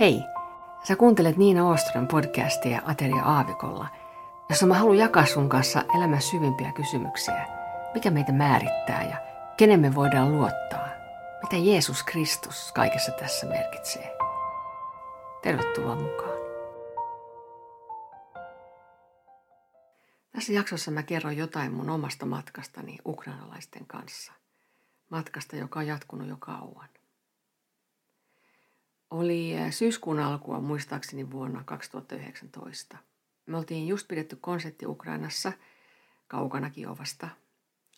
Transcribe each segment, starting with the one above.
Hei, sä kuuntelet Niina Oostron podcastia Ateria Aavikolla, jossa mä haluan jakaa sun kanssa elämän syvimpiä kysymyksiä. Mikä meitä määrittää ja kenen me voidaan luottaa? Mitä Jeesus Kristus kaikessa tässä merkitsee? Tervetuloa mukaan. Tässä jaksossa mä kerron jotain mun omasta matkastani ukrainalaisten kanssa. Matkasta, joka on jatkunut jo kauan. Oli eh, syyskuun alkua muistaakseni vuonna 2019. Me oltiin just pidetty konsertti Ukrainassa, kaukana Kiovasta.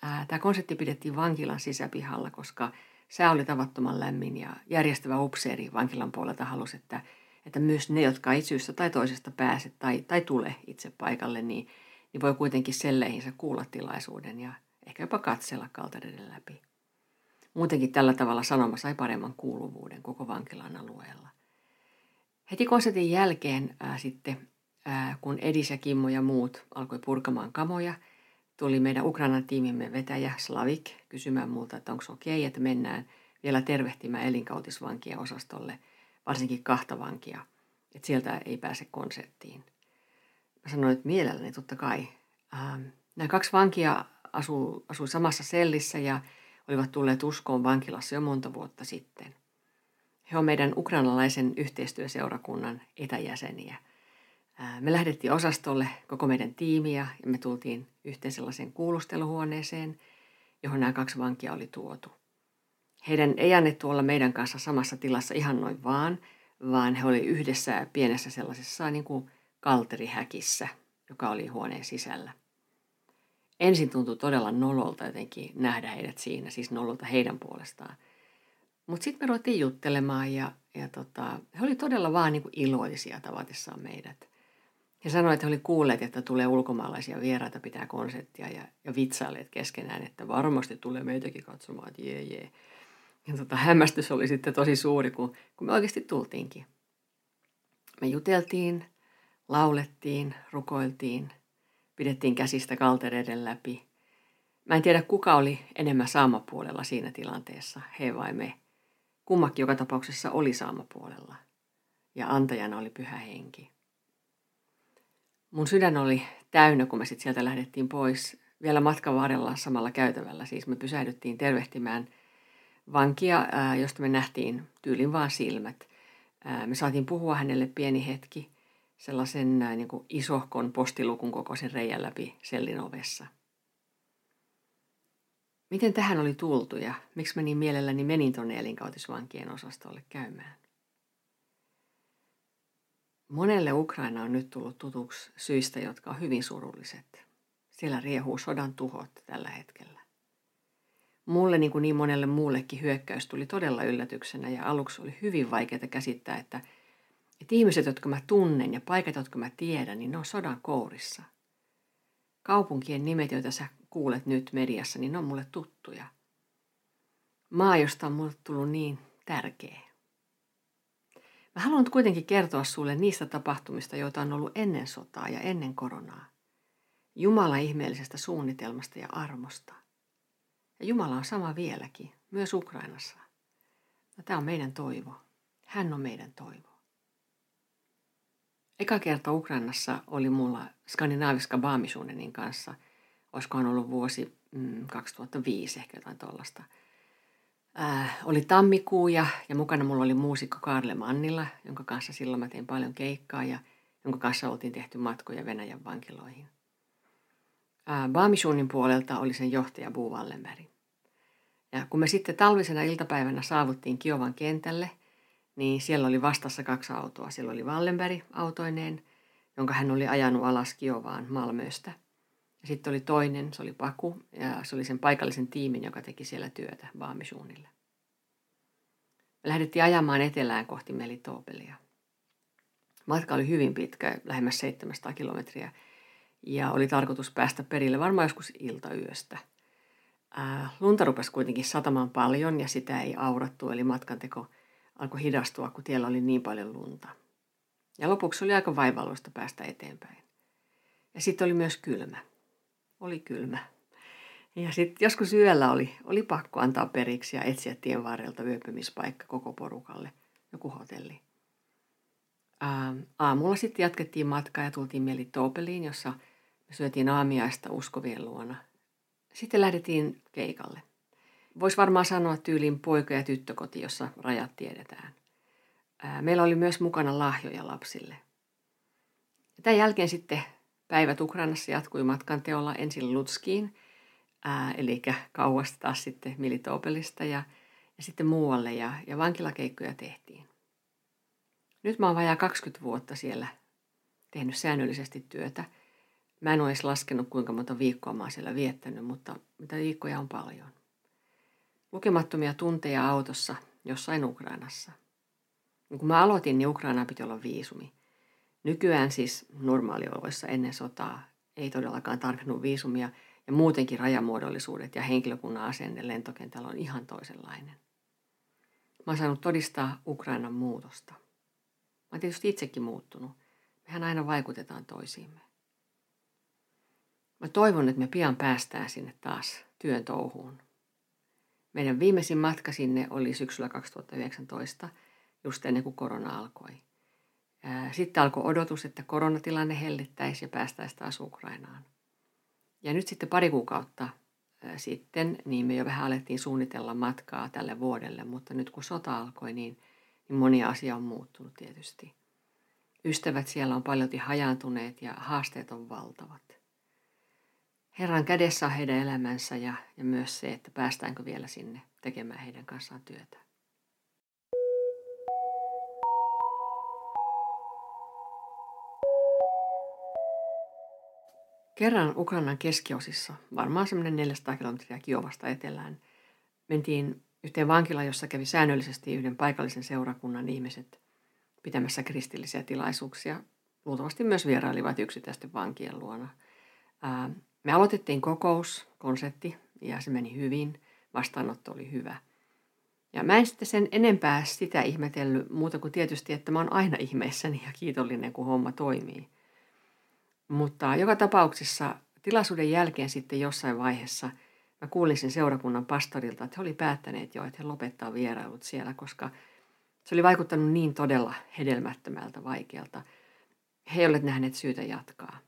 Tämä konsertti pidettiin vankilan sisäpihalla, koska sää oli tavattoman lämmin ja järjestävä upseeri vankilan puolelta halusi, että, että myös ne, jotka ei syystä tai toisesta pääse tai, tai tule itse paikalle, niin, niin voi kuitenkin selleihinsä kuulla tilaisuuden ja ehkä jopa katsella kaltereiden läpi. Muutenkin tällä tavalla sanoma sai paremman kuuluvuuden koko vankilan alueella. Heti konsertin jälkeen ää, sitten, ää, kun Edis ja Kimmo ja muut alkoi purkamaan kamoja, tuli meidän Ukrainan tiimimme vetäjä Slavik kysymään multa, että onko okei, että mennään vielä tervehtimään elinkautisvankia osastolle, varsinkin kahta vankia, että sieltä ei pääse konserttiin. Mä sanoin, että mielelläni totta kai. Ähm, nämä kaksi vankia asuu, asui samassa sellissä ja olivat tulleet uskoon vankilassa jo monta vuotta sitten. He on meidän ukrainalaisen yhteistyöseurakunnan etäjäseniä. Me lähdettiin osastolle koko meidän tiimiä ja me tultiin yhteen sellaiseen kuulusteluhuoneeseen, johon nämä kaksi vankia oli tuotu. Heidän ei annettu olla meidän kanssa samassa tilassa ihan noin vaan, vaan he oli yhdessä pienessä sellaisessa niin kuin kalterihäkissä, joka oli huoneen sisällä ensin tuntui todella nololta jotenkin nähdä heidät siinä, siis nololta heidän puolestaan. Mutta sitten me ruvettiin juttelemaan ja, ja tota, he oli todella vaan niin iloisia tavatessaan meidät. He sanoivat, että he oli kuulleet, että tulee ulkomaalaisia vieraita pitää konserttia ja, ja vitsailleet keskenään, että varmasti tulee meitäkin katsomaan, että jee jee. Ja tota, hämmästys oli sitten tosi suuri, kun, kun me oikeasti tultiinkin. Me juteltiin, laulettiin, rukoiltiin – pidettiin käsistä kaltereiden läpi. Mä en tiedä, kuka oli enemmän saamapuolella siinä tilanteessa, he vai me. Kummakin joka tapauksessa oli saamapuolella. Ja antajana oli pyhä henki. Mun sydän oli täynnä, kun me sitten sieltä lähdettiin pois. Vielä matkan varrella samalla käytävällä. Siis me pysähdyttiin tervehtimään vankia, josta me nähtiin tyylin vaan silmät. Me saatiin puhua hänelle pieni hetki – sellaisen niin kuin isohkon postilukun kokoisen reijän läpi sellin ovessa. Miten tähän oli tultu ja miksi mä niin mielelläni menin tuonne elinkautisvankien osastolle käymään? Monelle Ukraina on nyt tullut tutuksi syistä, jotka on hyvin surulliset. Siellä riehuu sodan tuhot tällä hetkellä. Mulle niin kuin niin monelle muullekin hyökkäys tuli todella yllätyksenä ja aluksi oli hyvin vaikeaa käsittää, että – että ihmiset, jotka mä tunnen ja paikat, jotka mä tiedän, niin ne on sodan kourissa. Kaupunkien nimet, joita sä kuulet nyt mediassa, niin ne on mulle tuttuja. Maa, josta on mulle tullut niin tärkeä. Mä haluan kuitenkin kertoa sulle niistä tapahtumista, joita on ollut ennen sotaa ja ennen koronaa. Jumala ihmeellisestä suunnitelmasta ja armosta. Ja Jumala on sama vieläkin, myös Ukrainassa. Ja tämä on meidän toivo. Hän on meidän toivo. Eka kerta Ukrainassa oli mulla skandinaaviska Baamisuunenin kanssa. Olisikohan ollut vuosi mm, 2005 ehkä jotain tuollaista. Äh, oli tammikuu ja, ja mukana mulla oli muusikko Karle Mannilla, jonka kanssa silloin mä tein paljon keikkaa ja jonka kanssa oltiin tehty matkoja Venäjän vankiloihin. Äh, Baamisuunin puolelta oli sen johtaja Buu. Ja kun me sitten talvisena iltapäivänä saavuttiin Kiovan kentälle – niin siellä oli vastassa kaksi autoa. Siellä oli Wallenberg autoineen, jonka hän oli ajanut alas Kiovaan Malmöstä. Ja sitten oli toinen, se oli Paku, ja se oli sen paikallisen tiimin, joka teki siellä työtä Baamisuunille. Me lähdettiin ajamaan etelään kohti Melitopelia. Matka oli hyvin pitkä, lähemmäs 700 kilometriä, ja oli tarkoitus päästä perille varmaan joskus iltayöstä. Ää, lunta rupesi kuitenkin satamaan paljon, ja sitä ei aurattu, eli matkanteko – alkoi hidastua, kun tiellä oli niin paljon lunta. Ja lopuksi oli aika vaivalloista päästä eteenpäin. Ja sitten oli myös kylmä. Oli kylmä. Ja sitten joskus yöllä oli, oli pakko antaa periksi ja etsiä tien varrelta yöpymispaikka koko porukalle, joku hotelli. Ää, aamulla sitten jatkettiin matkaa ja tultiin Melitopeliin, jossa me syötiin aamiaista uskovien luona. Sitten lähdettiin keikalle. Voisi varmaan sanoa tyyliin poika- ja tyttökoti, jossa rajat tiedetään. Ää, meillä oli myös mukana lahjoja lapsille. Tämän jälkeen sitten päivät Ukrainassa jatkui matkan teolla ensin Lutskiin, eli kauas taas sitten Militopelista ja, ja sitten muualle ja, ja vankilakeikkoja tehtiin. Nyt mä oon vajaa 20 vuotta siellä tehnyt säännöllisesti työtä. Mä en ole edes laskenut, kuinka monta viikkoa mä oon siellä viettänyt, mutta mitä viikkoja on paljon. Lukemattomia tunteja autossa jossain Ukrainassa. Kun mä aloitin, niin Ukrainaan piti olla viisumi. Nykyään siis normaalioloissa ennen sotaa ei todellakaan tarvinnut viisumia ja muutenkin rajamuodollisuudet ja henkilökunnan asenne lentokentällä on ihan toisenlainen. Mä oon saanut todistaa Ukrainan muutosta. Mä oon tietysti itsekin muuttunut. Mehän aina vaikutetaan toisiimme. Mä toivon, että me pian päästään sinne taas työn touhuun. Meidän viimeisin matka sinne oli syksyllä 2019, just ennen kuin korona alkoi. Sitten alkoi odotus, että koronatilanne hellittäisi ja päästäisiin taas Ukrainaan. Ja nyt sitten pari kuukautta sitten, niin me jo vähän alettiin suunnitella matkaa tälle vuodelle, mutta nyt kun sota alkoi, niin, niin moni asia on muuttunut tietysti. Ystävät siellä on paljon hajaantuneet ja haasteet on valtavat. Herran kädessä on heidän elämänsä ja, ja myös se, että päästäänkö vielä sinne tekemään heidän kanssaan työtä. Kerran Ukrainan keskiosissa, varmaan semmoinen 400 kilometriä Kiovasta etelään, mentiin yhteen vankilaan, jossa kävi säännöllisesti yhden paikallisen seurakunnan ihmiset pitämässä kristillisiä tilaisuuksia. Luultavasti myös vierailivat yksittäisten vankien luona. Me aloitettiin kokous, konsertti, ja se meni hyvin. Vastaanotto oli hyvä. Ja mä en sitten sen enempää sitä ihmetellyt muuta kuin tietysti, että mä oon aina ihmeessäni ja kiitollinen, kun homma toimii – mutta joka tapauksessa tilaisuuden jälkeen sitten jossain vaiheessa mä kuulin sen seurakunnan pastorilta, että he oli päättäneet jo, että he lopettaa vierailut siellä, koska se oli vaikuttanut niin todella hedelmättömältä, vaikealta. He eivät nähneet syytä jatkaa.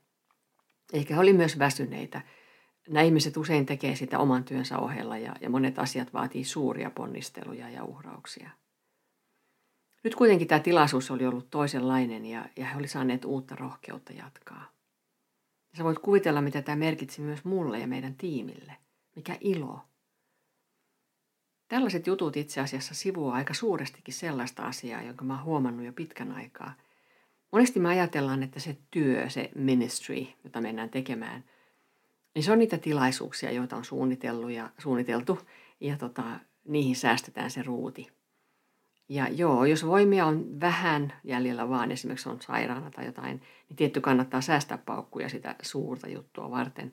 Eikä he oli myös väsyneitä. Nämä ihmiset usein tekee sitä oman työnsä ohella ja, ja monet asiat vaatii suuria ponnisteluja ja uhrauksia. Nyt kuitenkin tämä tilaisuus oli ollut toisenlainen ja, ja he olivat saaneet uutta rohkeutta jatkaa. Ja sä voit kuvitella, mitä tämä merkitsi myös mulle ja meidän tiimille. Mikä ilo. Tällaiset jutut itse asiassa sivuaa aika suurestikin sellaista asiaa, jonka mä oon huomannut jo pitkän aikaa. Monesti me ajatellaan, että se työ, se ministry, jota mennään tekemään, niin se on niitä tilaisuuksia, joita on suunnitellut ja suunniteltu, ja tota, niihin säästetään se ruuti. Ja joo, jos voimia on vähän jäljellä vaan, esimerkiksi on sairaana tai jotain, niin tietty kannattaa säästää paukkuja sitä suurta juttua varten.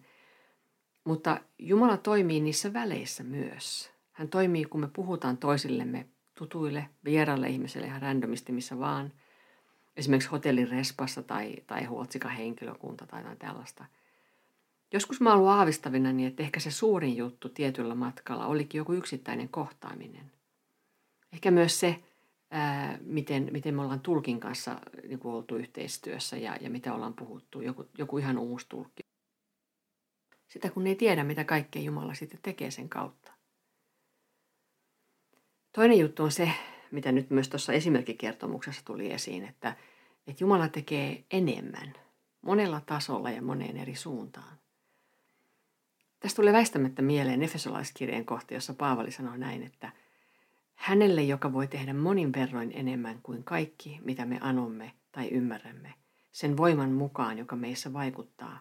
Mutta Jumala toimii niissä väleissä myös. Hän toimii, kun me puhutaan toisillemme tutuille, vieraille ihmisille ihan randomisti missä vaan. Esimerkiksi hotellin respassa tai, tai huotsika henkilökunta tai jotain tällaista. Joskus mä ollut aavistavina niin, että ehkä se suurin juttu tietyllä matkalla olikin joku yksittäinen kohtaaminen. Ehkä myös se, ää, miten, miten me ollaan tulkin kanssa niin kuin oltu yhteistyössä ja, ja mitä ollaan puhuttu, joku, joku ihan uusi tulkki. Sitä kun ei tiedä, mitä kaikkea Jumala sitten tekee sen kautta. Toinen juttu on se, mitä nyt myös tuossa esimerkkikertomuksessa tuli esiin, että, että Jumala tekee enemmän monella tasolla ja moneen eri suuntaan. Tästä tulee väistämättä mieleen Efesolaiskirjeen kohta, jossa Paavali sanoo näin, että – Hänelle, joka voi tehdä monin verroin enemmän kuin kaikki, mitä me anomme tai ymmärrämme, sen voiman mukaan, joka meissä vaikuttaa.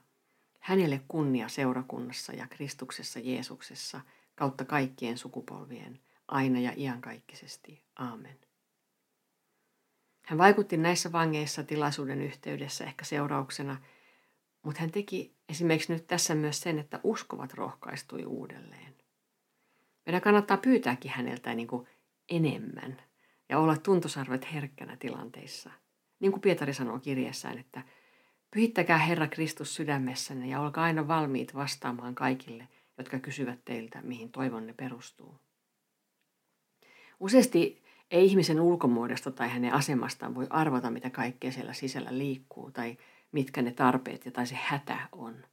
Hänelle kunnia seurakunnassa ja Kristuksessa Jeesuksessa kautta kaikkien sukupolvien, aina ja iankaikkisesti. Aamen. Hän vaikutti näissä vangeissa tilaisuuden yhteydessä ehkä seurauksena, mutta hän teki esimerkiksi nyt tässä myös sen, että uskovat rohkaistui uudelleen. Meidän kannattaa pyytääkin häneltä niin kuin enemmän ja olla tuntosarvet herkkänä tilanteissa. Niin kuin Pietari sanoo kirjeessään, että pyhittäkää Herra Kristus sydämessänne ja olkaa aina valmiit vastaamaan kaikille, jotka kysyvät teiltä, mihin toivonne perustuu. Useasti Ei ihmisen ulkomuodosta tai hänen asemastaan voi arvata, mitä kaikkea siellä sisällä liikkuu tai mitkä ne tarpeet ja tai se hätä on.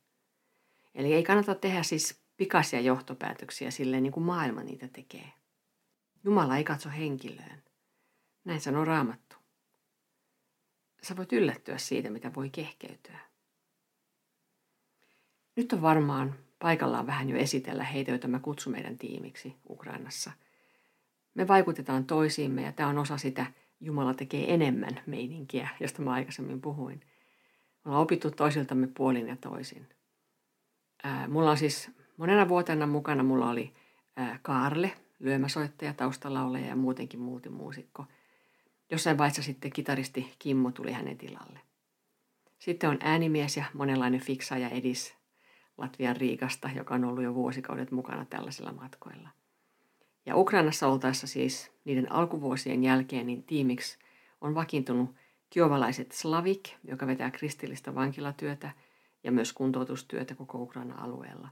Eli ei kannata tehdä siis pikaisia johtopäätöksiä silleen niin kuin maailma niitä tekee. Jumala ei katso henkilöön. Näin sanoo Raamattu. Sä voit yllättyä siitä, mitä voi kehkeytyä. Nyt on varmaan paikallaan vähän jo esitellä heitä, joita mä kutsun meidän tiimiksi Ukrainassa. Me vaikutetaan toisiimme ja tämä on osa sitä Jumala tekee enemmän meininkiä, josta mä aikaisemmin puhuin. Me ollaan opittu toisiltamme puolin ja toisin. Ää, mulla on siis monena vuotena mukana, mulla oli ää, Kaarle, lyömäsoittaja, taustalaulaja ja muutenkin multimuusikko. Jossain vaiheessa sitten kitaristi Kimmo tuli hänen tilalle. Sitten on äänimies ja monenlainen fiksaaja Edis Latvian Riikasta, joka on ollut jo vuosikaudet mukana tällaisilla matkoilla. Ja Ukrainassa oltaessa siis niiden alkuvuosien jälkeen niin tiimiksi on vakiintunut kiovalaiset Slavik, joka vetää kristillistä vankilatyötä ja myös kuntoutustyötä koko Ukraina alueella.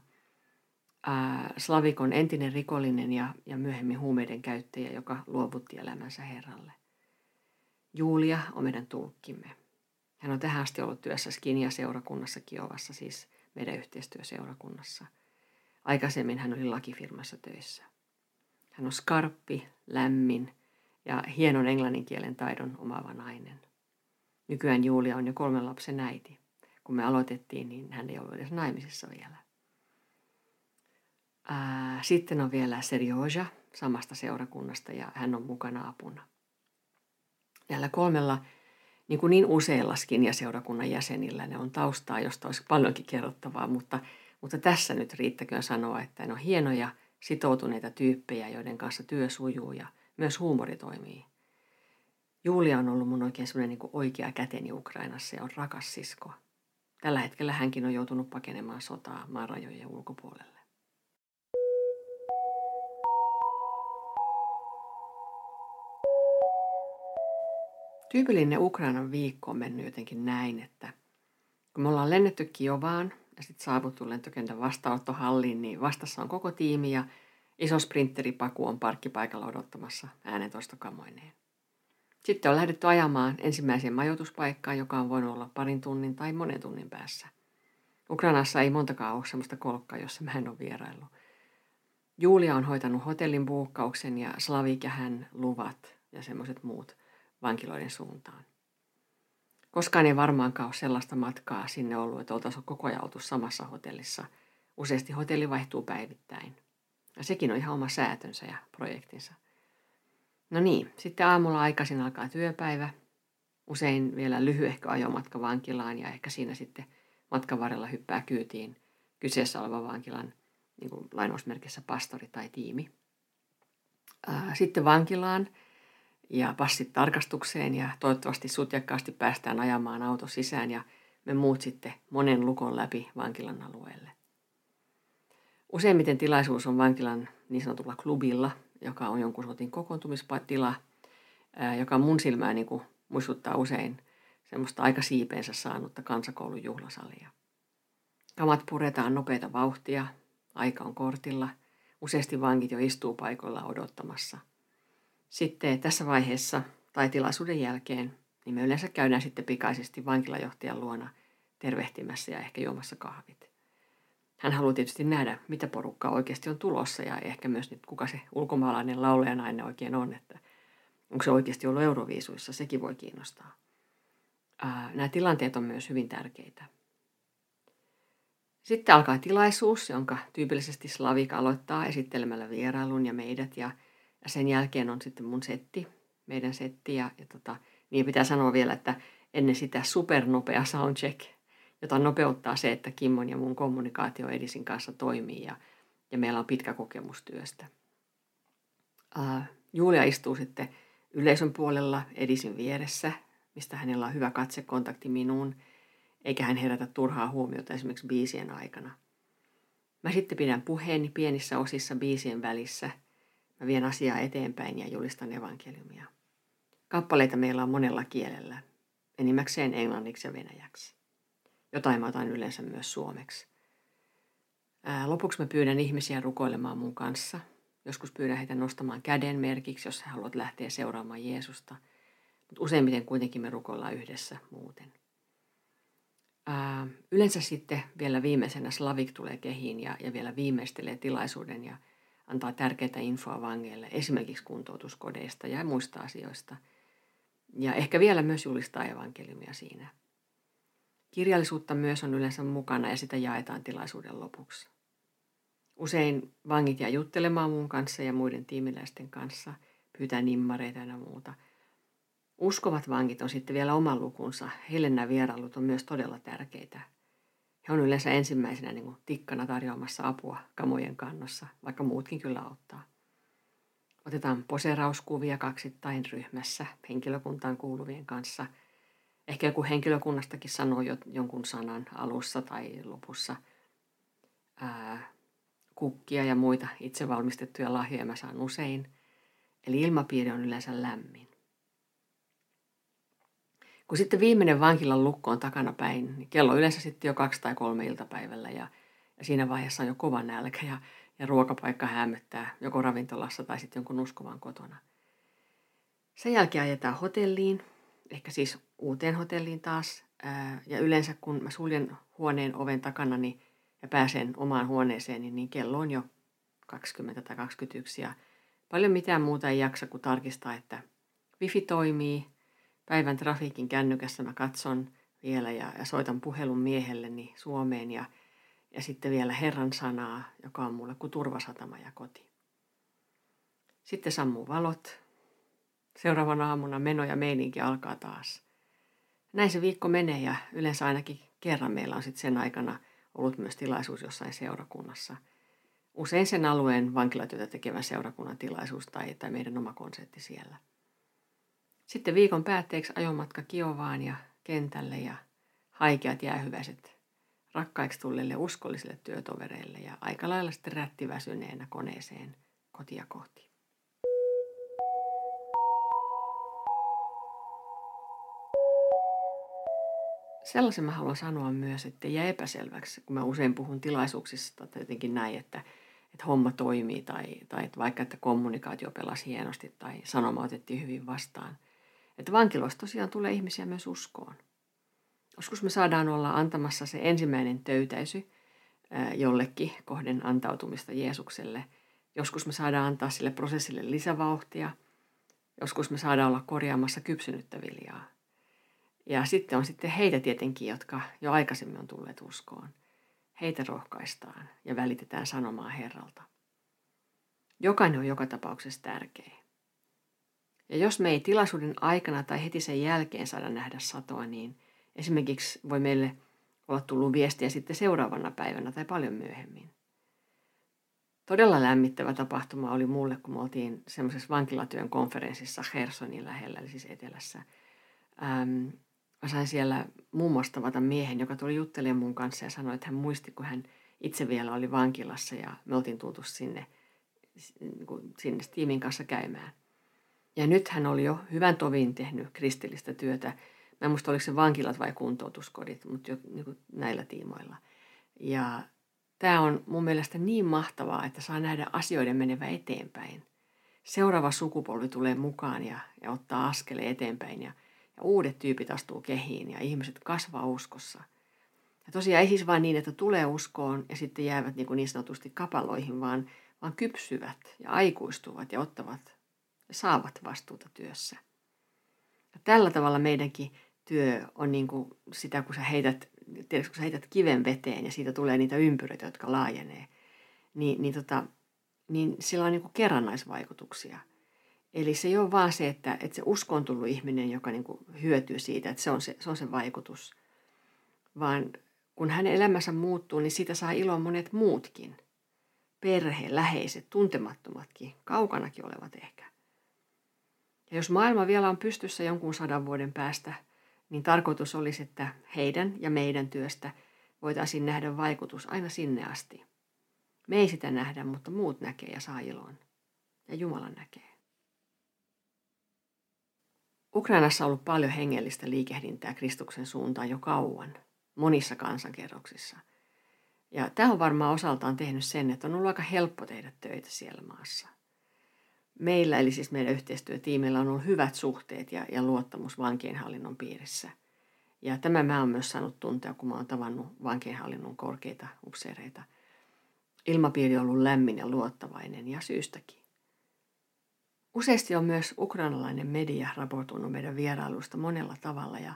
Ää, Slavik on entinen rikollinen ja, ja myöhemmin huumeiden käyttäjä, joka luovutti elämänsä Herralle. Julia on meidän tulkkimme. Hän on tähän asti ollut työssä Skinia-seurakunnassa Kiovassa, siis meidän yhteistyöseurakunnassa. Aikaisemmin hän oli lakifirmassa töissä. Hän on skarppi, lämmin ja hienon englannin kielen taidon omaava nainen. Nykyään Julia on jo kolmen lapsen äiti. Kun me aloitettiin, niin hän ei ollut edes naimisissa vielä. Ää, sitten on vielä Serioja samasta seurakunnasta ja hän on mukana apuna. Näillä kolmella niin kuin niin useillaskin ja seurakunnan jäsenillä ne on taustaa, josta olisi paljonkin kerrottavaa, mutta, mutta tässä nyt riittäköön sanoa, että ne on hienoja, sitoutuneita tyyppejä, joiden kanssa työ sujuu ja myös huumori toimii. Julia on ollut mun oikein semmoinen niin oikea käteni Ukrainassa ja on rakas sisko. Tällä hetkellä hänkin on joutunut pakenemaan sotaa maan rajojen ulkopuolelle. Tyypillinen Ukrainan viikko on mennyt jotenkin näin, että kun me ollaan lennetty Kiovaan ja sitten saavuttu lentokentän vastaanottohalliin, niin vastassa on koko tiimi ja iso sprinteripaku on parkkipaikalla odottamassa äänentoistokamoineen. Sitten on lähdetty ajamaan ensimmäiseen majoituspaikkaan, joka on voinut olla parin tunnin tai monen tunnin päässä. Ukrainassa ei montakaan ole sellaista kolkkaa, jossa mä en ole vierailu. Julia on hoitanut hotellin buukkauksen ja Slavik ja hän luvat ja semmoiset muut – vankiloiden suuntaan. Koskaan ei varmaankaan ole sellaista matkaa sinne ollut, että oltaisiin koko ajan oltu samassa hotellissa. Useasti hotelli vaihtuu päivittäin. Ja sekin on ihan oma säätönsä ja projektinsa. No niin, sitten aamulla aikaisin alkaa työpäivä. Usein vielä lyhyehkö ajomatka vankilaan ja ehkä siinä sitten matkan varrella hyppää kyytiin kyseessä oleva vankilan niin kuin lainausmerkissä pastori tai tiimi. Sitten vankilaan – ja passit tarkastukseen ja toivottavasti sutjakkaasti päästään ajamaan auto sisään ja me muut sitten monen lukon läpi vankilan alueelle. Useimmiten tilaisuus on vankilan niin sanotulla klubilla, joka on jonkun sortin kokoontumistila, joka mun silmää niin kuin muistuttaa usein semmoista aika siipeensä saanutta kansakoulun juhlasalia. Kamat puretaan nopeita vauhtia, aika on kortilla, useasti vankit jo istuu paikoilla odottamassa – sitten tässä vaiheessa tai tilaisuuden jälkeen, niin me yleensä käydään sitten pikaisesti vankilajohtajan luona tervehtimässä ja ehkä juomassa kahvit. Hän haluaa tietysti nähdä, mitä porukkaa oikeasti on tulossa ja ehkä myös nyt, kuka se ulkomaalainen laulajanainen oikein on, että onko se oikeasti ollut Euroviisuissa, sekin voi kiinnostaa. Nämä tilanteet on myös hyvin tärkeitä. Sitten alkaa tilaisuus, jonka tyypillisesti Slavik aloittaa esittelemällä vierailun ja meidät ja – ja sen jälkeen on sitten mun setti, meidän setti. Ja, ja tota, niin pitää sanoa vielä, että ennen sitä supernopea soundcheck, jota nopeuttaa se, että Kimmon ja mun kommunikaatio Edisin kanssa toimii ja, ja meillä on pitkä kokemus työstä. Uh, Julia istuu sitten yleisön puolella Edisin vieressä, mistä hänellä on hyvä katsekontakti minuun, eikä hän herätä turhaa huomiota esimerkiksi biisien aikana. Mä sitten pidän puheeni pienissä osissa biisien välissä – Mä vien asiaa eteenpäin ja julistan evankeliumia. Kappaleita meillä on monella kielellä, enimmäkseen englanniksi ja venäjäksi. Jotain mä otan yleensä myös suomeksi. Ää, lopuksi mä pyydän ihmisiä rukoilemaan mun kanssa Joskus pyydän heitä nostamaan käden merkiksi, jos he haluavat lähteä seuraamaan Jeesusta. Mutta useimmiten kuitenkin me rukoillaan yhdessä muuten. Ää, yleensä sitten vielä viimeisenä Slavik tulee kehiin ja, ja vielä viimeistelee tilaisuuden ja antaa tärkeitä infoa vangeille, esimerkiksi kuntoutuskodeista ja muista asioista. Ja ehkä vielä myös julistaa evankeliumia siinä. Kirjallisuutta myös on yleensä mukana ja sitä jaetaan tilaisuuden lopuksi. Usein vangit jää juttelemaan mun kanssa ja muiden tiimiläisten kanssa, pyytää nimmareita ja muuta. Uskovat vangit on sitten vielä oman lukunsa. Heille nämä vierailut on myös todella tärkeitä. He on yleensä ensimmäisenä niin kuin tikkana tarjoamassa apua kamojen kannossa, vaikka muutkin kyllä auttaa. Otetaan poserauskuvia kaksittain ryhmässä henkilökuntaan kuuluvien kanssa. Ehkä joku henkilökunnastakin sanoo jo jonkun sanan alussa tai lopussa. Ää, kukkia ja muita itse valmistettuja lahjoja mä saan usein. Eli ilmapiiri on yleensä lämmin. Kun sitten viimeinen vankilan lukko on takana päin, niin kello yleensä sitten jo kaksi tai kolme iltapäivällä ja, ja siinä vaiheessa on jo kova nälkä ja, ja ruokapaikka hämöttää joko ravintolassa tai sitten jonkun uskovan kotona. Sen jälkeen ajetaan hotelliin, ehkä siis uuteen hotelliin taas. Ja yleensä kun mä suljen huoneen oven takana niin, ja pääsen omaan huoneeseeni, niin kello on jo 20 tai 21 ja paljon mitään muuta ei jaksa kuin tarkistaa, että wifi toimii, päivän trafiikin kännykässä mä katson vielä ja, ja soitan puhelun miehelleni Suomeen ja, ja sitten vielä Herran sanaa, joka on mulle kuin turvasatama ja koti. Sitten sammuu valot. Seuraavana aamuna meno ja meininki alkaa taas. Näin se viikko menee ja yleensä ainakin kerran meillä on sitten sen aikana ollut myös tilaisuus jossain seurakunnassa. Usein sen alueen vankilatyötä tekevän seurakunnan tilaisuus tai, tai meidän oma konsertti siellä – sitten viikon päätteeksi ajomatka Kiovaan ja kentälle ja haikeat jäähyväiset rakkaiksi tulleille uskollisille työtovereille ja aika lailla sitten rättiväsyneenä koneeseen kotia kohti. Sellaisen mä haluan sanoa myös, että jää epäselväksi, kun mä usein puhun tilaisuuksista tai jotenkin näin, että, että homma toimii tai, tai että vaikka että kommunikaatio pelasi hienosti tai sanoma otettiin hyvin vastaan – että vankiloista tosiaan tulee ihmisiä myös uskoon. Joskus me saadaan olla antamassa se ensimmäinen töytäisy jollekin kohden antautumista Jeesukselle. Joskus me saadaan antaa sille prosessille lisävauhtia. Joskus me saadaan olla korjaamassa kypsynyttä viljaa. Ja sitten on sitten heitä tietenkin, jotka jo aikaisemmin on tulleet uskoon. Heitä rohkaistaan ja välitetään sanomaa Herralta. Jokainen on joka tapauksessa tärkeä. Ja jos me ei tilaisuuden aikana tai heti sen jälkeen saada nähdä satoa, niin esimerkiksi voi meille olla tullut viestiä sitten seuraavana päivänä tai paljon myöhemmin. Todella lämmittävä tapahtuma oli mulle, kun me oltiin semmoisessa vankilatyön konferenssissa Hersonin lähellä, eli siis etelässä. Ähm, mä sain siellä muun muassa tavata miehen, joka tuli juttelemaan mun kanssa ja sanoi, että hän muisti, kun hän itse vielä oli vankilassa ja me oltiin tultu sinne, sinne tiimin kanssa käymään. Ja nyt hän oli jo hyvän tovin tehnyt kristillistä työtä. Mä en muista, oliko se vankilat vai kuntoutuskodit, mutta jo niin näillä tiimoilla. Ja tämä on mun mielestä niin mahtavaa, että saa nähdä asioiden menevä eteenpäin. Seuraava sukupolvi tulee mukaan ja, ja ottaa askeleen eteenpäin ja, ja uudet tyypit astuu kehiin ja ihmiset kasvaa uskossa. Ja tosiaan ei siis vain niin, että tulee uskoon ja sitten jäävät niin, kuin niin sanotusti kapaloihin, vaan, vaan kypsyvät ja aikuistuvat ja ottavat saavat vastuuta työssä. Ja tällä tavalla meidänkin työ on niin kuin sitä, kun sä heität, tiedätkö, kun sä heität kiven veteen ja siitä tulee niitä ympyröitä, jotka laajenee, niin, niin, tota, niin sillä on niin kuin kerrannaisvaikutuksia. Eli se ei ole vaan se, että, että se uskoon tullut ihminen, joka niin kuin hyötyy siitä, että se on se, se on se vaikutus, vaan kun hänen elämänsä muuttuu, niin siitä saa iloa monet muutkin. Perhe, läheiset, tuntemattomatkin, kaukanakin olevat ehkä. Ja jos maailma vielä on pystyssä jonkun sadan vuoden päästä, niin tarkoitus olisi, että heidän ja meidän työstä voitaisiin nähdä vaikutus aina sinne asti. Me ei sitä nähdä, mutta muut näkee ja saa ilon. Ja Jumala näkee. Ukrainassa on ollut paljon hengellistä liikehdintää Kristuksen suuntaan jo kauan, monissa kansankerroksissa. Ja tämä on varmaan osaltaan tehnyt sen, että on ollut aika helppo tehdä töitä siellä maassa – meillä, eli siis meidän yhteistyötiimillä, on ollut hyvät suhteet ja, ja luottamus vankienhallinnon piirissä. Ja tämä mä oon myös saanut tuntea, kun mä oon tavannut vankienhallinnon korkeita upseereita. Ilmapiiri on ollut lämmin ja luottavainen ja syystäkin. Useasti on myös ukrainalainen media raportoinut meidän vierailusta monella tavalla ja,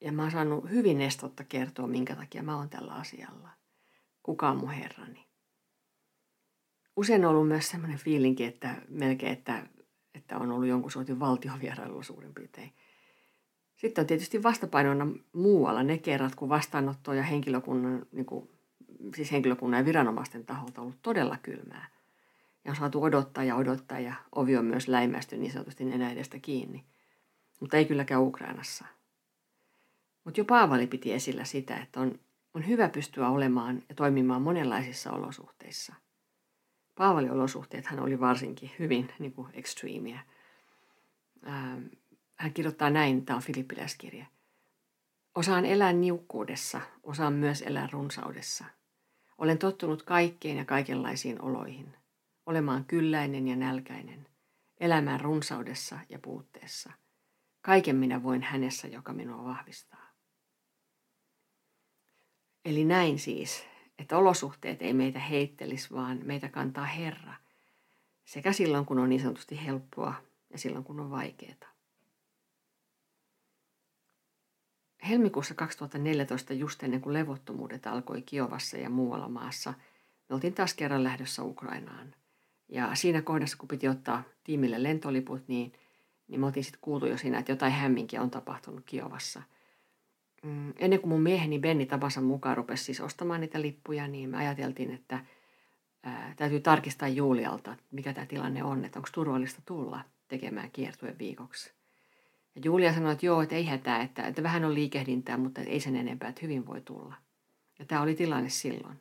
ja mä oon saanut hyvin estotta kertoa, minkä takia mä oon tällä asialla. Kuka on mun herrani? Usein ollut myös sellainen fiilinki, että melkein, että, että on ollut jonkun sortin valtiovierailu suurin piirtein. Sitten on tietysti vastapainoina muualla ne kerrat, kun vastaanotto ja henkilökunnan, niin kuin, siis henkilökunnan ja viranomaisten taholta on ollut todella kylmää. Ja on saatu odottaa ja odottaa ja ovi on myös läimästy niin sanotusti nenä edestä kiinni. Mutta ei kylläkään Ukrainassa. Mutta jo Paavali piti esillä sitä, että on, on hyvä pystyä olemaan ja toimimaan monenlaisissa olosuhteissa – Paavalin olosuhteethan oli varsinkin hyvin niin kuin extreemiä. Ähm, hän kirjoittaa näin, tämä on Filippiläiskirje. Osaan elää niukkuudessa, osaan myös elää runsaudessa. Olen tottunut kaikkeen ja kaikenlaisiin oloihin. Olemaan kylläinen ja nälkäinen. Elämään runsaudessa ja puutteessa. Kaiken minä voin hänessä, joka minua vahvistaa. Eli näin siis että olosuhteet ei meitä heittelis, vaan meitä kantaa Herra. Sekä silloin, kun on niin sanotusti helppoa ja silloin, kun on vaikeaa. Helmikuussa 2014, just ennen kuin levottomuudet alkoi Kiovassa ja muualla maassa, me oltiin taas kerran lähdössä Ukrainaan. Ja siinä kohdassa, kun piti ottaa tiimille lentoliput, niin, niin me oltiin sitten kuultu jo siinä, että jotain hämminkiä on tapahtunut Kiovassa – mm, ennen kuin mun mieheni Benni tapansa mukaan rupesi siis ostamaan niitä lippuja, niin me ajateltiin, että ää, täytyy tarkistaa Julialta, mikä tämä tilanne on, että onko turvallista tulla tekemään kiertuen viikoksi. Ja Julia sanoi, että joo, että ei hätää, että, että vähän on liikehdintää, mutta ei sen enempää, että hyvin voi tulla. Ja tämä oli tilanne silloin.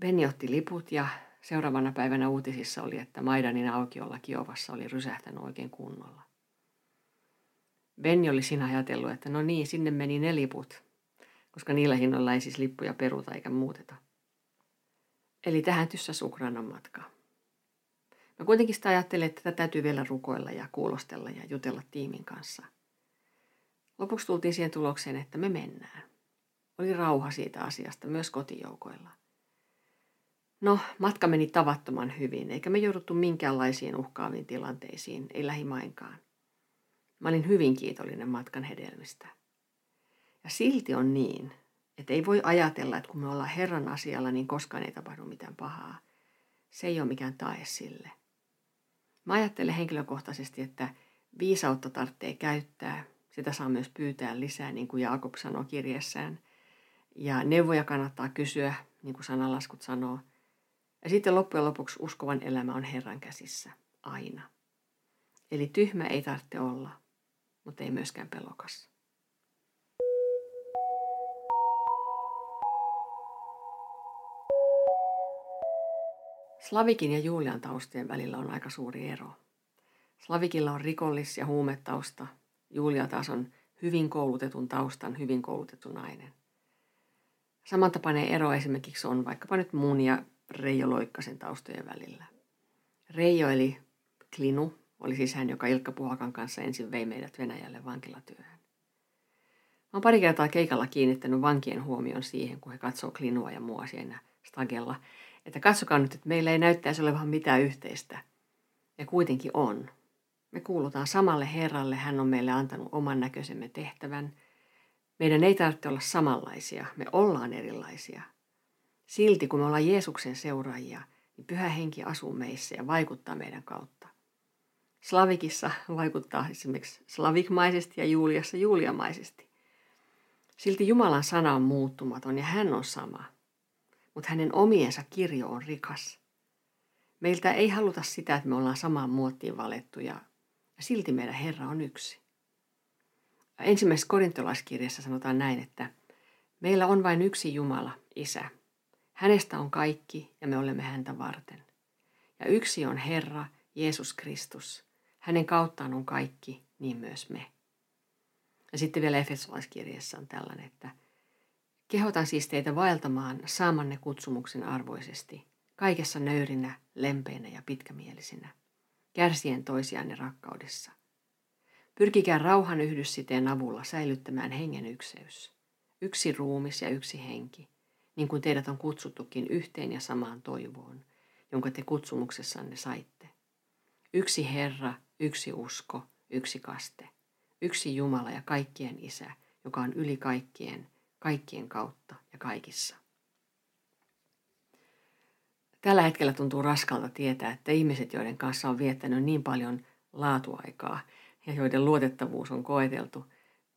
Benni otti liput ja seuraavana päivänä uutisissa oli, että Maidanin aukiolla Kiovassa oli rysähtänyt oikein kunnolla. Benni oli siinä ajatellut, että no niin, sinne meni ne liput, koska niillä hinnoilla ei siis lippuja peruta eikä muuteta. Eli tähän tyssäs Ukrainan matkaa. Mä kuitenkin sitä ajattelin, että tätä täytyy vielä rukoilla ja kuulostella ja jutella tiimin kanssa. Lopuksi tultiin siihen tulokseen, että me mennään. Oli rauha siitä asiasta myös kotijoukoilla. No, matka meni tavattoman hyvin, eikä me jouduttu minkäänlaisiin uhkaaviin tilanteisiin, ei lähimainkaan. Mä olin hyvin kiitollinen matkan hedelmistä. Ja silti on niin, että ei voi ajatella, että kun me ollaan Herran asialla, niin koskaan ei tapahdu mitään pahaa. Se ei ole mikään tae sille. Mä ajattelen henkilökohtaisesti, että viisautta tarvitsee käyttää. Sitä saa myös pyytää lisää, niin kuin Jaakob sanoo kirjeessään. Ja neuvoja kannattaa kysyä, niin kuin sanalaskut sanoo. Ja sitten loppujen lopuksi uskovan elämä on Herran käsissä, aina. Eli tyhmä ei tarvitse olla mutta ei myöskään pelokas. Slavikin ja Julian taustien välillä on aika suuri ero. Slavikilla on rikollis- ja huumetausta. Julia taas on hyvin koulutetun taustan hyvin koulutettu nainen. Samantapainen ero esimerkiksi on vaikkapa nyt mun ja Reijo Loikkasen taustojen välillä. Reijo eli Klinu oli siis hän, joka Ilkka Puhakan kanssa ensin vei meidät Venäjälle vankilatyöhön. Mä oon pari kertaa keikalla kiinnittänyt vankien huomion siihen, kun he katsoo Klinua ja mua siinä stagella, että katsokaa nyt, että meillä ei näyttäisi olevan mitään yhteistä. Ja kuitenkin on. Me kuulutaan samalle Herralle, hän on meille antanut oman näköisemme tehtävän. Meidän ei tarvitse olla samanlaisia, me ollaan erilaisia. Silti kun me ollaan Jeesuksen seuraajia, niin pyhä henki asuu meissä ja vaikuttaa meidän kautta. Slavikissa vaikuttaa esimerkiksi slavikmaisesti ja Juliassa juliamaisesti. Silti Jumalan sana on muuttumaton ja hän on sama, mutta hänen omiensa kirjo on rikas. Meiltä ei haluta sitä, että me ollaan samaan muottiin valettu ja silti meidän Herra on yksi. Ensimmäisessä korintolaiskirjassa sanotaan näin, että meillä on vain yksi Jumala, Isä. Hänestä on kaikki ja me olemme häntä varten. Ja yksi on Herra, Jeesus Kristus – hänen kauttaan on kaikki, niin myös me. Ja sitten vielä Efesolaiskirjassa on tällainen, että kehotan siis teitä vaeltamaan saamanne kutsumuksen arvoisesti, kaikessa nöyrinä, lempeinä ja pitkämielisinä, kärsien toisianne rakkaudessa. Pyrkikää rauhan yhdyssiteen avulla säilyttämään hengen ykseys. Yksi ruumis ja yksi henki, niin kuin teidät on kutsuttukin yhteen ja samaan toivoon, jonka te kutsumuksessanne saitte. Yksi Herra, yksi usko, yksi kaste. Yksi Jumala ja kaikkien Isä, joka on yli kaikkien, kaikkien kautta ja kaikissa. Tällä hetkellä tuntuu raskalta tietää, että ihmiset, joiden kanssa on viettänyt niin paljon laatuaikaa ja joiden luotettavuus on koeteltu,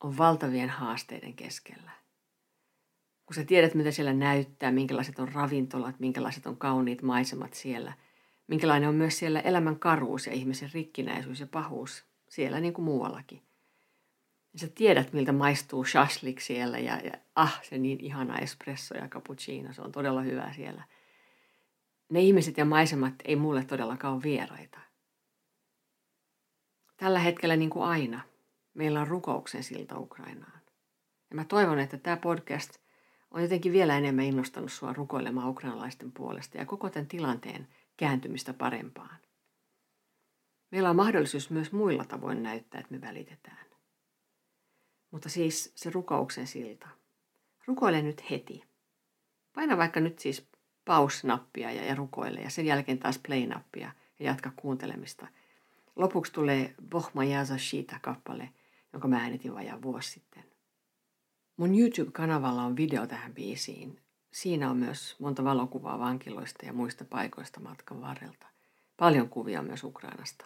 on valtavien haasteiden keskellä. Kun sä tiedät, mitä siellä näyttää, minkälaiset on ravintolat, minkälaiset on kauniit maisemat siellä, minkälainen on myös siellä elämän karuus ja ihmisen rikkinäisyys ja pahuus, siellä niin kuin muuallakin. Ja sä tiedät, miltä maistuu shashlik siellä ja, ja ah, se niin ihana espresso ja cappuccino, se on todella hyvä siellä. Ne ihmiset ja maisemat ei mulle todellakaan ole vieraita. Tällä hetkellä niin kuin aina, meillä on rukouksen silta Ukrainaan. Ja mä toivon, että tämä podcast on jotenkin vielä enemmän innostanut sua rukoilemaan ukrainalaisten puolesta ja koko tämän tilanteen kääntymistä parempaan. Meillä on mahdollisuus myös muilla tavoin näyttää, että me välitetään. Mutta siis se rukouksen silta. Rukoile nyt heti. Paina vaikka nyt siis pause-nappia ja, ja rukoile ja sen jälkeen taas play-nappia ja jatka kuuntelemista. Lopuksi tulee Bohma Jaza Shita-kappale, jonka mä äänitin vajaa vuosi sitten. Mun YouTube-kanavalla on video tähän biisiin. Siinä on myös monta valokuvaa vankiloista ja muista paikoista matkan varrelta. Paljon kuvia myös Ukrainasta.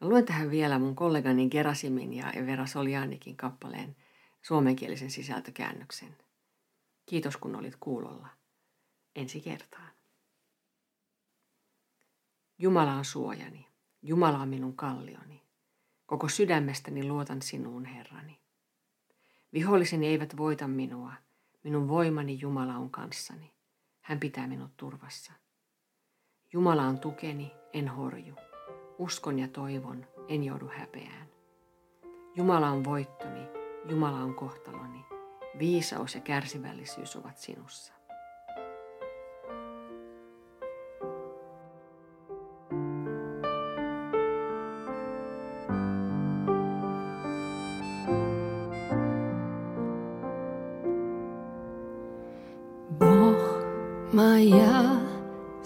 Mä luen tähän vielä mun kollegani Gerasimin ja Evera Solianikin kappaleen suomenkielisen sisältökäännöksen. Kiitos kun olit kuulolla. Ensi kertaan. Jumala on suojani. Jumala on minun kallioni. Koko sydämestäni luotan sinuun, Herrani. Viholliseni eivät voita minua. Minun voimani Jumala on kanssani. Hän pitää minut turvassa. Jumala on tukeni, en horju. Uskon ja toivon, en joudu häpeään. Jumala on voittoni, Jumala on kohtaloni. Viisaus ja kärsivällisyys ovat sinussa.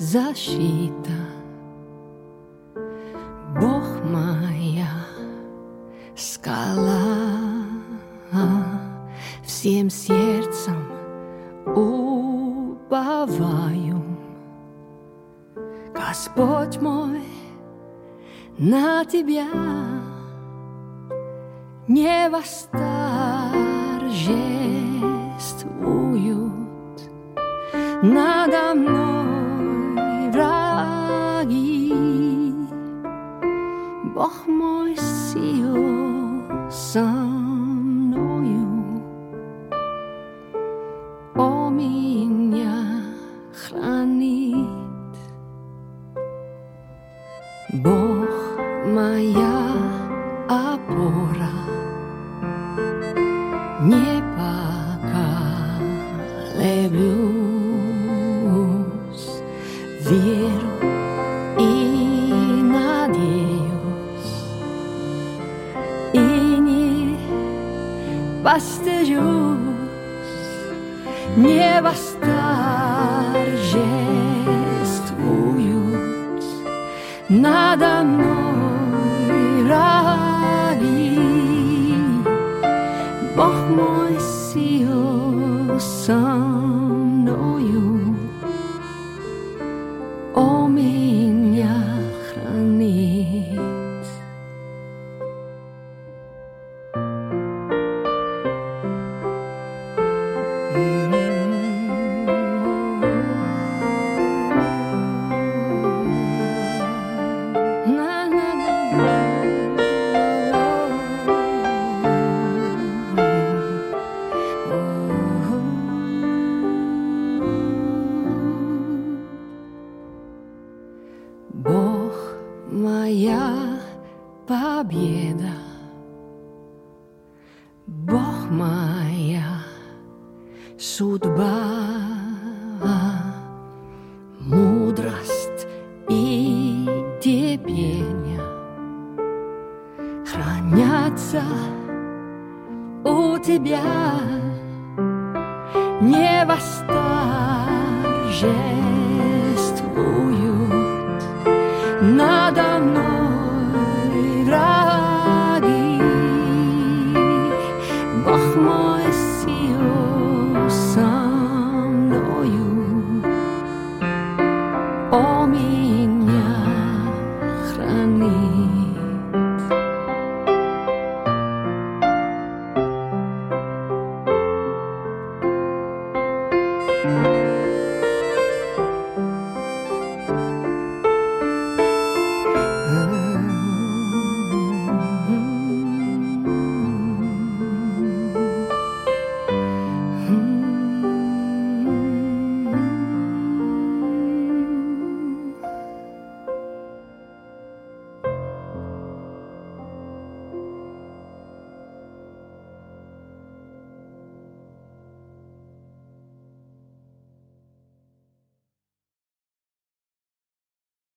защита, Sợ